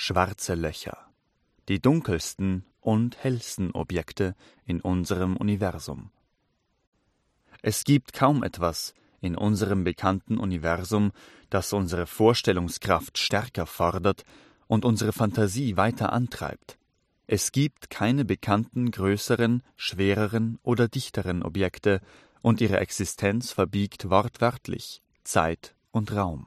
schwarze Löcher, die dunkelsten und hellsten Objekte in unserem Universum. Es gibt kaum etwas in unserem bekannten Universum, das unsere Vorstellungskraft stärker fordert und unsere Fantasie weiter antreibt. Es gibt keine bekannten größeren, schwereren oder dichteren Objekte, und ihre Existenz verbiegt wortwörtlich Zeit und Raum.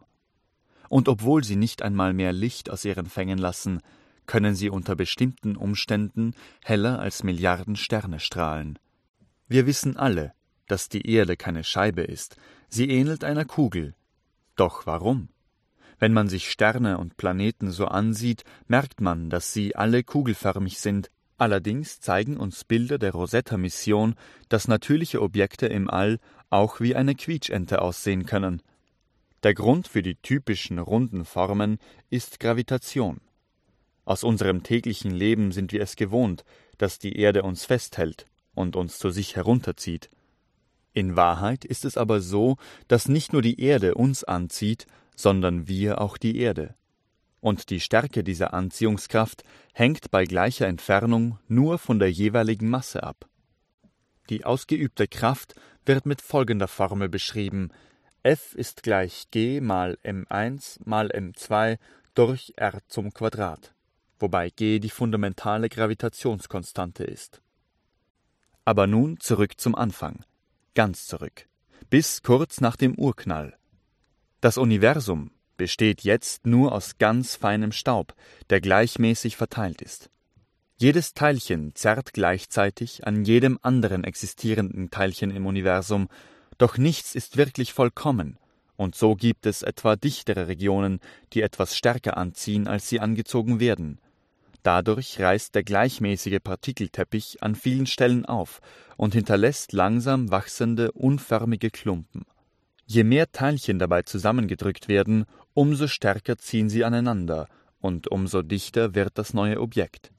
Und obwohl sie nicht einmal mehr Licht aus ihren Fängen lassen, können sie unter bestimmten Umständen heller als Milliarden Sterne strahlen. Wir wissen alle, dass die Erde keine Scheibe ist, sie ähnelt einer Kugel. Doch warum? Wenn man sich Sterne und Planeten so ansieht, merkt man, dass sie alle kugelförmig sind, allerdings zeigen uns Bilder der Rosetta-Mission, dass natürliche Objekte im All auch wie eine Quietschente aussehen können. Der Grund für die typischen runden Formen ist Gravitation. Aus unserem täglichen Leben sind wir es gewohnt, dass die Erde uns festhält und uns zu sich herunterzieht. In Wahrheit ist es aber so, dass nicht nur die Erde uns anzieht, sondern wir auch die Erde. Und die Stärke dieser Anziehungskraft hängt bei gleicher Entfernung nur von der jeweiligen Masse ab. Die ausgeübte Kraft wird mit folgender Formel beschrieben F ist gleich G mal m1 mal m2 durch r zum Quadrat wobei g die fundamentale Gravitationskonstante ist. Aber nun zurück zum Anfang, ganz zurück, bis kurz nach dem Urknall. Das Universum besteht jetzt nur aus ganz feinem Staub, der gleichmäßig verteilt ist. Jedes Teilchen zerrt gleichzeitig an jedem anderen existierenden Teilchen im Universum, doch nichts ist wirklich vollkommen, und so gibt es etwa dichtere Regionen, die etwas stärker anziehen, als sie angezogen werden, Dadurch reißt der gleichmäßige Partikelteppich an vielen Stellen auf und hinterlässt langsam wachsende, unförmige Klumpen. Je mehr Teilchen dabei zusammengedrückt werden, umso stärker ziehen sie aneinander und umso dichter wird das neue Objekt.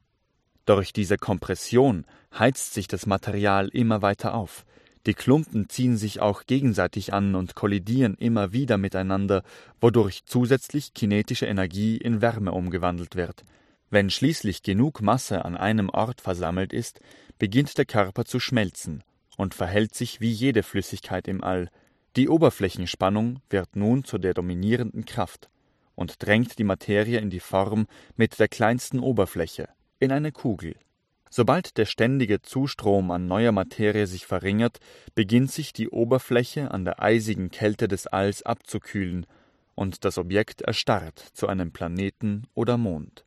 Durch diese Kompression heizt sich das Material immer weiter auf. Die Klumpen ziehen sich auch gegenseitig an und kollidieren immer wieder miteinander, wodurch zusätzlich kinetische Energie in Wärme umgewandelt wird. Wenn schließlich genug Masse an einem Ort versammelt ist, beginnt der Körper zu schmelzen und verhält sich wie jede Flüssigkeit im All. Die Oberflächenspannung wird nun zu der dominierenden Kraft und drängt die Materie in die Form mit der kleinsten Oberfläche, in eine Kugel. Sobald der ständige Zustrom an neuer Materie sich verringert, beginnt sich die Oberfläche an der eisigen Kälte des Alls abzukühlen, und das Objekt erstarrt zu einem Planeten oder Mond.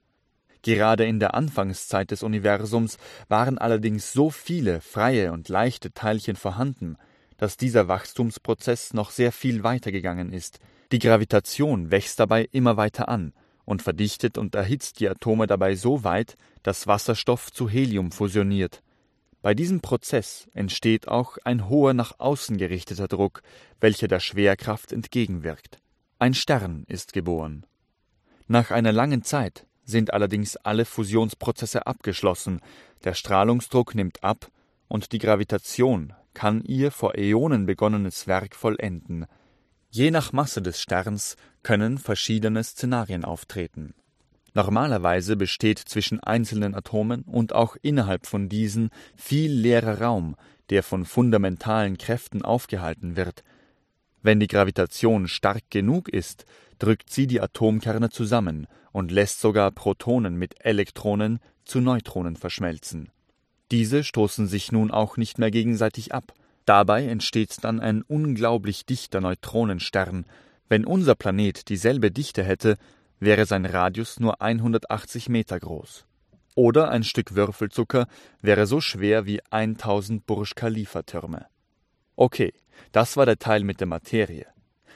Gerade in der Anfangszeit des Universums waren allerdings so viele freie und leichte Teilchen vorhanden, dass dieser Wachstumsprozess noch sehr viel weiter gegangen ist. Die Gravitation wächst dabei immer weiter an und verdichtet und erhitzt die Atome dabei so weit, dass Wasserstoff zu Helium fusioniert. Bei diesem Prozess entsteht auch ein hoher nach außen gerichteter Druck, welcher der Schwerkraft entgegenwirkt. Ein Stern ist geboren. Nach einer langen Zeit, sind allerdings alle Fusionsprozesse abgeschlossen, der Strahlungsdruck nimmt ab und die Gravitation kann ihr vor Äonen begonnenes Werk vollenden. Je nach Masse des Sterns können verschiedene Szenarien auftreten. Normalerweise besteht zwischen einzelnen Atomen und auch innerhalb von diesen viel leerer Raum, der von fundamentalen Kräften aufgehalten wird. Wenn die Gravitation stark genug ist, drückt sie die Atomkerne zusammen und lässt sogar Protonen mit Elektronen zu Neutronen verschmelzen. Diese stoßen sich nun auch nicht mehr gegenseitig ab. Dabei entsteht dann ein unglaublich dichter Neutronenstern. Wenn unser Planet dieselbe Dichte hätte, wäre sein Radius nur 180 Meter groß. Oder ein Stück Würfelzucker wäre so schwer wie 1000 Burj Khalifa Türme. Okay, das war der Teil mit der Materie.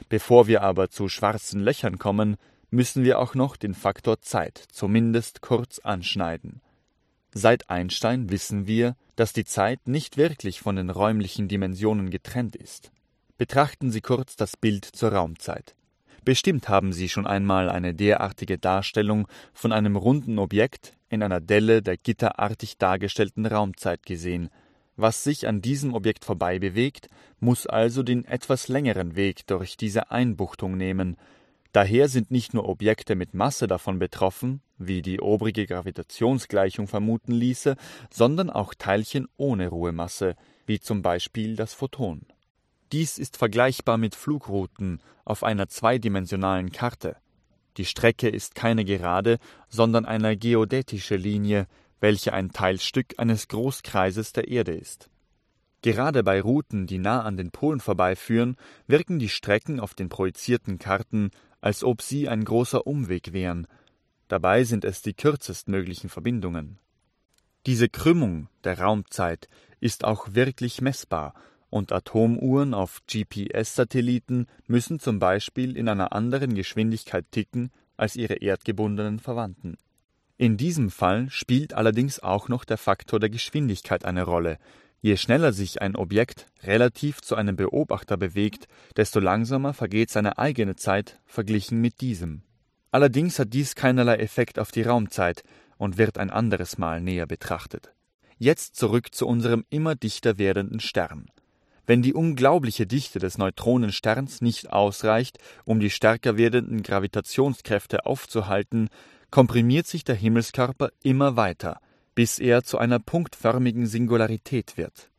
Bevor wir aber zu schwarzen Löchern kommen, müssen wir auch noch den Faktor Zeit zumindest kurz anschneiden. Seit Einstein wissen wir, dass die Zeit nicht wirklich von den räumlichen Dimensionen getrennt ist. Betrachten Sie kurz das Bild zur Raumzeit. Bestimmt haben Sie schon einmal eine derartige Darstellung von einem runden Objekt in einer Delle der gitterartig dargestellten Raumzeit gesehen, was sich an diesem Objekt vorbei bewegt, muss also den etwas längeren Weg durch diese Einbuchtung nehmen. Daher sind nicht nur Objekte mit Masse davon betroffen, wie die obrige Gravitationsgleichung vermuten ließe, sondern auch Teilchen ohne Ruhemasse, wie zum Beispiel das Photon. Dies ist vergleichbar mit Flugrouten auf einer zweidimensionalen Karte. Die Strecke ist keine gerade, sondern eine geodätische Linie, welche ein Teilstück eines Großkreises der Erde ist. Gerade bei Routen, die nah an den Polen vorbeiführen, wirken die Strecken auf den projizierten Karten, als ob sie ein großer Umweg wären. Dabei sind es die kürzestmöglichen Verbindungen. Diese Krümmung der Raumzeit ist auch wirklich messbar und Atomuhren auf GPS-Satelliten müssen zum Beispiel in einer anderen Geschwindigkeit ticken als ihre erdgebundenen Verwandten. In diesem Fall spielt allerdings auch noch der Faktor der Geschwindigkeit eine Rolle. Je schneller sich ein Objekt relativ zu einem Beobachter bewegt, desto langsamer vergeht seine eigene Zeit verglichen mit diesem. Allerdings hat dies keinerlei Effekt auf die Raumzeit und wird ein anderes Mal näher betrachtet. Jetzt zurück zu unserem immer dichter werdenden Stern. Wenn die unglaubliche Dichte des Neutronensterns nicht ausreicht, um die stärker werdenden Gravitationskräfte aufzuhalten, komprimiert sich der Himmelskörper immer weiter, bis er zu einer punktförmigen Singularität wird.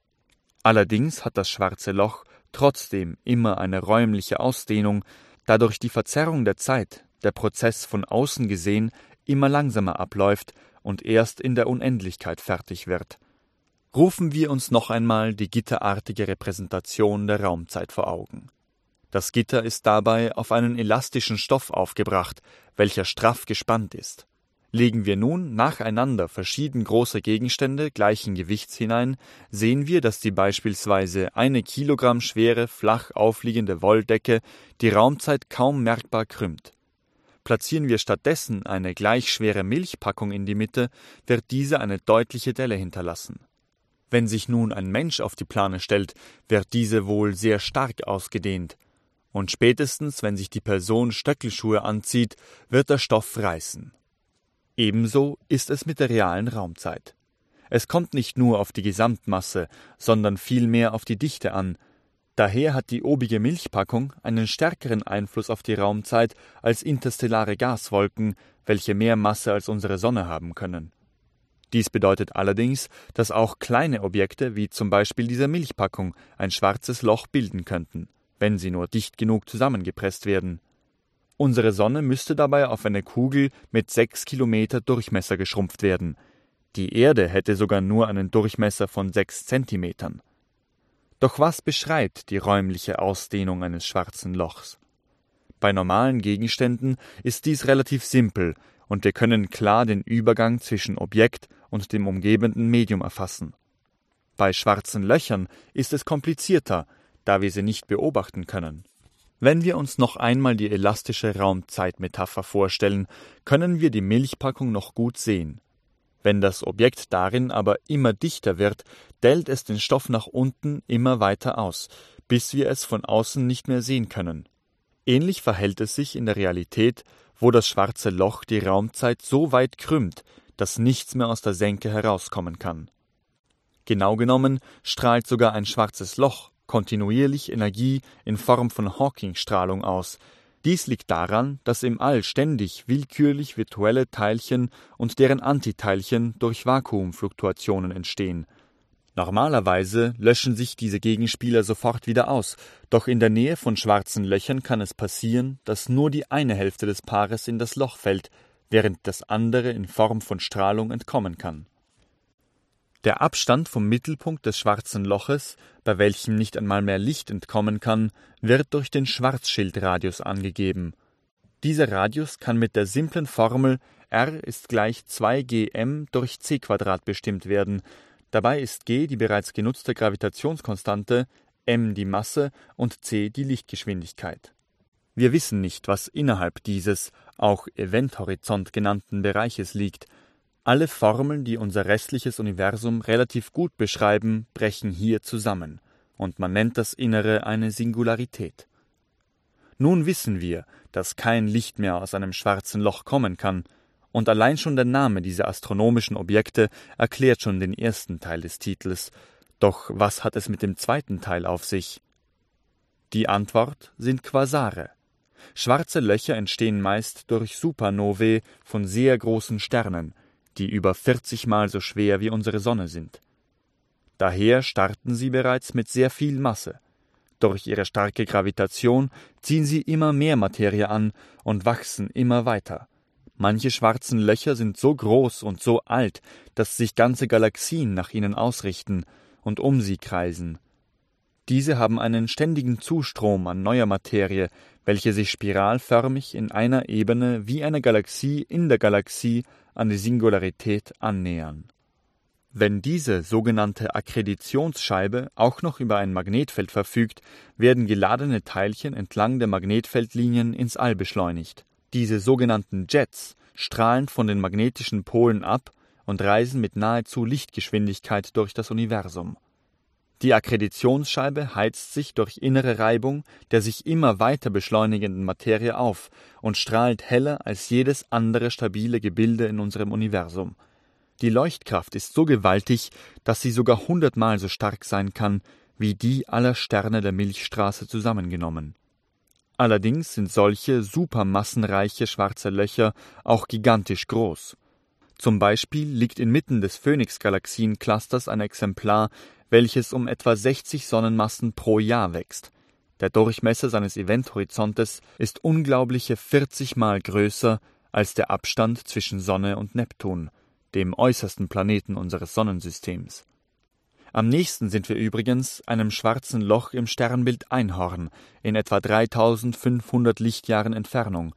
Allerdings hat das schwarze Loch trotzdem immer eine räumliche Ausdehnung, da durch die Verzerrung der Zeit der Prozess von außen gesehen immer langsamer abläuft und erst in der Unendlichkeit fertig wird – Rufen wir uns noch einmal die gitterartige Repräsentation der Raumzeit vor Augen. Das Gitter ist dabei auf einen elastischen Stoff aufgebracht, welcher straff gespannt ist. Legen wir nun nacheinander verschieden große Gegenstände gleichen Gewichts hinein, sehen wir, dass die beispielsweise eine Kilogramm schwere, flach aufliegende Wolldecke die Raumzeit kaum merkbar krümmt. Platzieren wir stattdessen eine gleich schwere Milchpackung in die Mitte, wird diese eine deutliche Delle hinterlassen. Wenn sich nun ein Mensch auf die Plane stellt, wird diese wohl sehr stark ausgedehnt. Und spätestens, wenn sich die Person Stöckelschuhe anzieht, wird der Stoff reißen. Ebenso ist es mit der realen Raumzeit. Es kommt nicht nur auf die Gesamtmasse, sondern vielmehr auf die Dichte an. Daher hat die obige Milchpackung einen stärkeren Einfluss auf die Raumzeit als interstellare Gaswolken, welche mehr Masse als unsere Sonne haben können. Dies bedeutet allerdings, dass auch kleine Objekte wie zum Beispiel diese Milchpackung ein schwarzes Loch bilden könnten, wenn sie nur dicht genug zusammengepresst werden. Unsere Sonne müsste dabei auf eine Kugel mit sechs Kilometer Durchmesser geschrumpft werden. Die Erde hätte sogar nur einen Durchmesser von sechs Zentimetern. Doch was beschreibt die räumliche Ausdehnung eines schwarzen Lochs? Bei normalen Gegenständen ist dies relativ simpel und wir können klar den Übergang zwischen Objekt und dem umgebenden Medium erfassen. Bei schwarzen Löchern ist es komplizierter, da wir sie nicht beobachten können. Wenn wir uns noch einmal die elastische Raumzeitmetapher vorstellen, können wir die Milchpackung noch gut sehen. Wenn das Objekt darin aber immer dichter wird, dellt es den Stoff nach unten immer weiter aus, bis wir es von außen nicht mehr sehen können. Ähnlich verhält es sich in der Realität, wo das schwarze Loch die Raumzeit so weit krümmt, dass nichts mehr aus der Senke herauskommen kann. Genau genommen strahlt sogar ein schwarzes Loch kontinuierlich Energie in Form von Hawking-Strahlung aus. Dies liegt daran, dass im All ständig willkürlich virtuelle Teilchen und deren Antiteilchen durch Vakuumfluktuationen entstehen. Normalerweise löschen sich diese Gegenspieler sofort wieder aus, doch in der Nähe von schwarzen Löchern kann es passieren, dass nur die eine Hälfte des Paares in das Loch fällt, während das andere in Form von Strahlung entkommen kann. Der Abstand vom Mittelpunkt des schwarzen Loches, bei welchem nicht einmal mehr Licht entkommen kann, wird durch den Schwarzschildradius angegeben. Dieser Radius kann mit der simplen Formel R ist gleich 2gm durch c bestimmt werden. Dabei ist g die bereits genutzte Gravitationskonstante, m die Masse und c die Lichtgeschwindigkeit. Wir wissen nicht, was innerhalb dieses, auch Eventhorizont genannten Bereiches liegt. Alle Formeln, die unser restliches Universum relativ gut beschreiben, brechen hier zusammen, und man nennt das Innere eine Singularität. Nun wissen wir, dass kein Licht mehr aus einem schwarzen Loch kommen kann, und allein schon der Name dieser astronomischen Objekte erklärt schon den ersten Teil des Titels. Doch was hat es mit dem zweiten Teil auf sich? Die Antwort sind Quasare. Schwarze Löcher entstehen meist durch Supernovae von sehr großen Sternen, die über 40 Mal so schwer wie unsere Sonne sind. Daher starten sie bereits mit sehr viel Masse. Durch ihre starke Gravitation ziehen sie immer mehr Materie an und wachsen immer weiter. Manche schwarzen Löcher sind so groß und so alt, dass sich ganze Galaxien nach ihnen ausrichten und um sie kreisen. Diese haben einen ständigen Zustrom an neuer Materie, welche sich spiralförmig in einer Ebene wie eine Galaxie in der Galaxie an die Singularität annähern. Wenn diese sogenannte Akkreditionsscheibe auch noch über ein Magnetfeld verfügt, werden geladene Teilchen entlang der Magnetfeldlinien ins All beschleunigt. Diese sogenannten Jets strahlen von den magnetischen Polen ab und reisen mit nahezu Lichtgeschwindigkeit durch das Universum. Die Akkreditionsscheibe heizt sich durch innere Reibung der sich immer weiter beschleunigenden Materie auf und strahlt heller als jedes andere stabile Gebilde in unserem Universum die Leuchtkraft ist so gewaltig, dass sie sogar hundertmal so stark sein kann wie die aller Sterne der Milchstraße zusammengenommen. Allerdings sind solche supermassenreiche schwarze Löcher auch gigantisch groß. Zum Beispiel liegt inmitten des Phoenix-Galaxien-Clusters ein Exemplar, welches um etwa 60 Sonnenmassen pro Jahr wächst. Der Durchmesser seines Eventhorizontes ist unglaubliche 40 Mal größer als der Abstand zwischen Sonne und Neptun dem äußersten Planeten unseres Sonnensystems. Am nächsten sind wir übrigens einem schwarzen Loch im Sternbild Einhorn in etwa 3500 Lichtjahren Entfernung.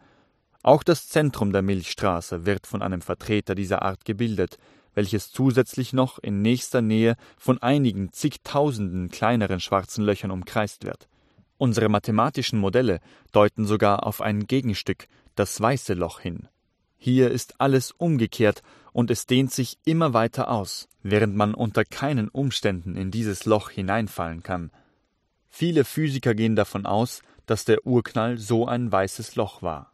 Auch das Zentrum der Milchstraße wird von einem Vertreter dieser Art gebildet, welches zusätzlich noch in nächster Nähe von einigen zigtausenden kleineren schwarzen Löchern umkreist wird. Unsere mathematischen Modelle deuten sogar auf ein Gegenstück, das weiße Loch hin. Hier ist alles umgekehrt und es dehnt sich immer weiter aus, während man unter keinen Umständen in dieses Loch hineinfallen kann. Viele Physiker gehen davon aus, dass der Urknall so ein weißes Loch war.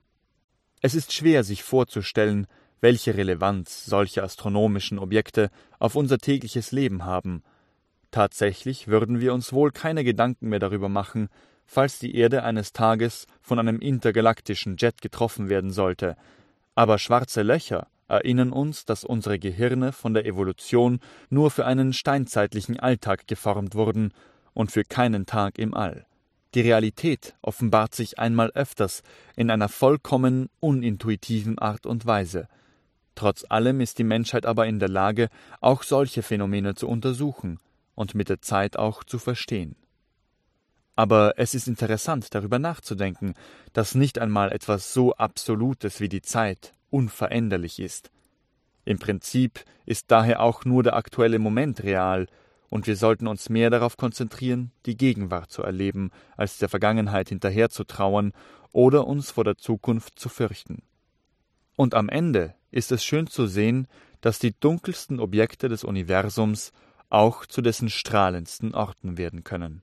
Es ist schwer sich vorzustellen, welche Relevanz solche astronomischen Objekte auf unser tägliches Leben haben. Tatsächlich würden wir uns wohl keine Gedanken mehr darüber machen, falls die Erde eines Tages von einem intergalaktischen Jet getroffen werden sollte, aber schwarze Löcher erinnern uns, dass unsere Gehirne von der Evolution nur für einen steinzeitlichen Alltag geformt wurden und für keinen Tag im All. Die Realität offenbart sich einmal öfters in einer vollkommen unintuitiven Art und Weise. Trotz allem ist die Menschheit aber in der Lage, auch solche Phänomene zu untersuchen und mit der Zeit auch zu verstehen. Aber es ist interessant darüber nachzudenken, dass nicht einmal etwas so Absolutes wie die Zeit unveränderlich ist. Im Prinzip ist daher auch nur der aktuelle Moment real, und wir sollten uns mehr darauf konzentrieren, die Gegenwart zu erleben, als der Vergangenheit hinterher zu trauern oder uns vor der Zukunft zu fürchten. Und am Ende ist es schön zu sehen, dass die dunkelsten Objekte des Universums auch zu dessen strahlendsten Orten werden können.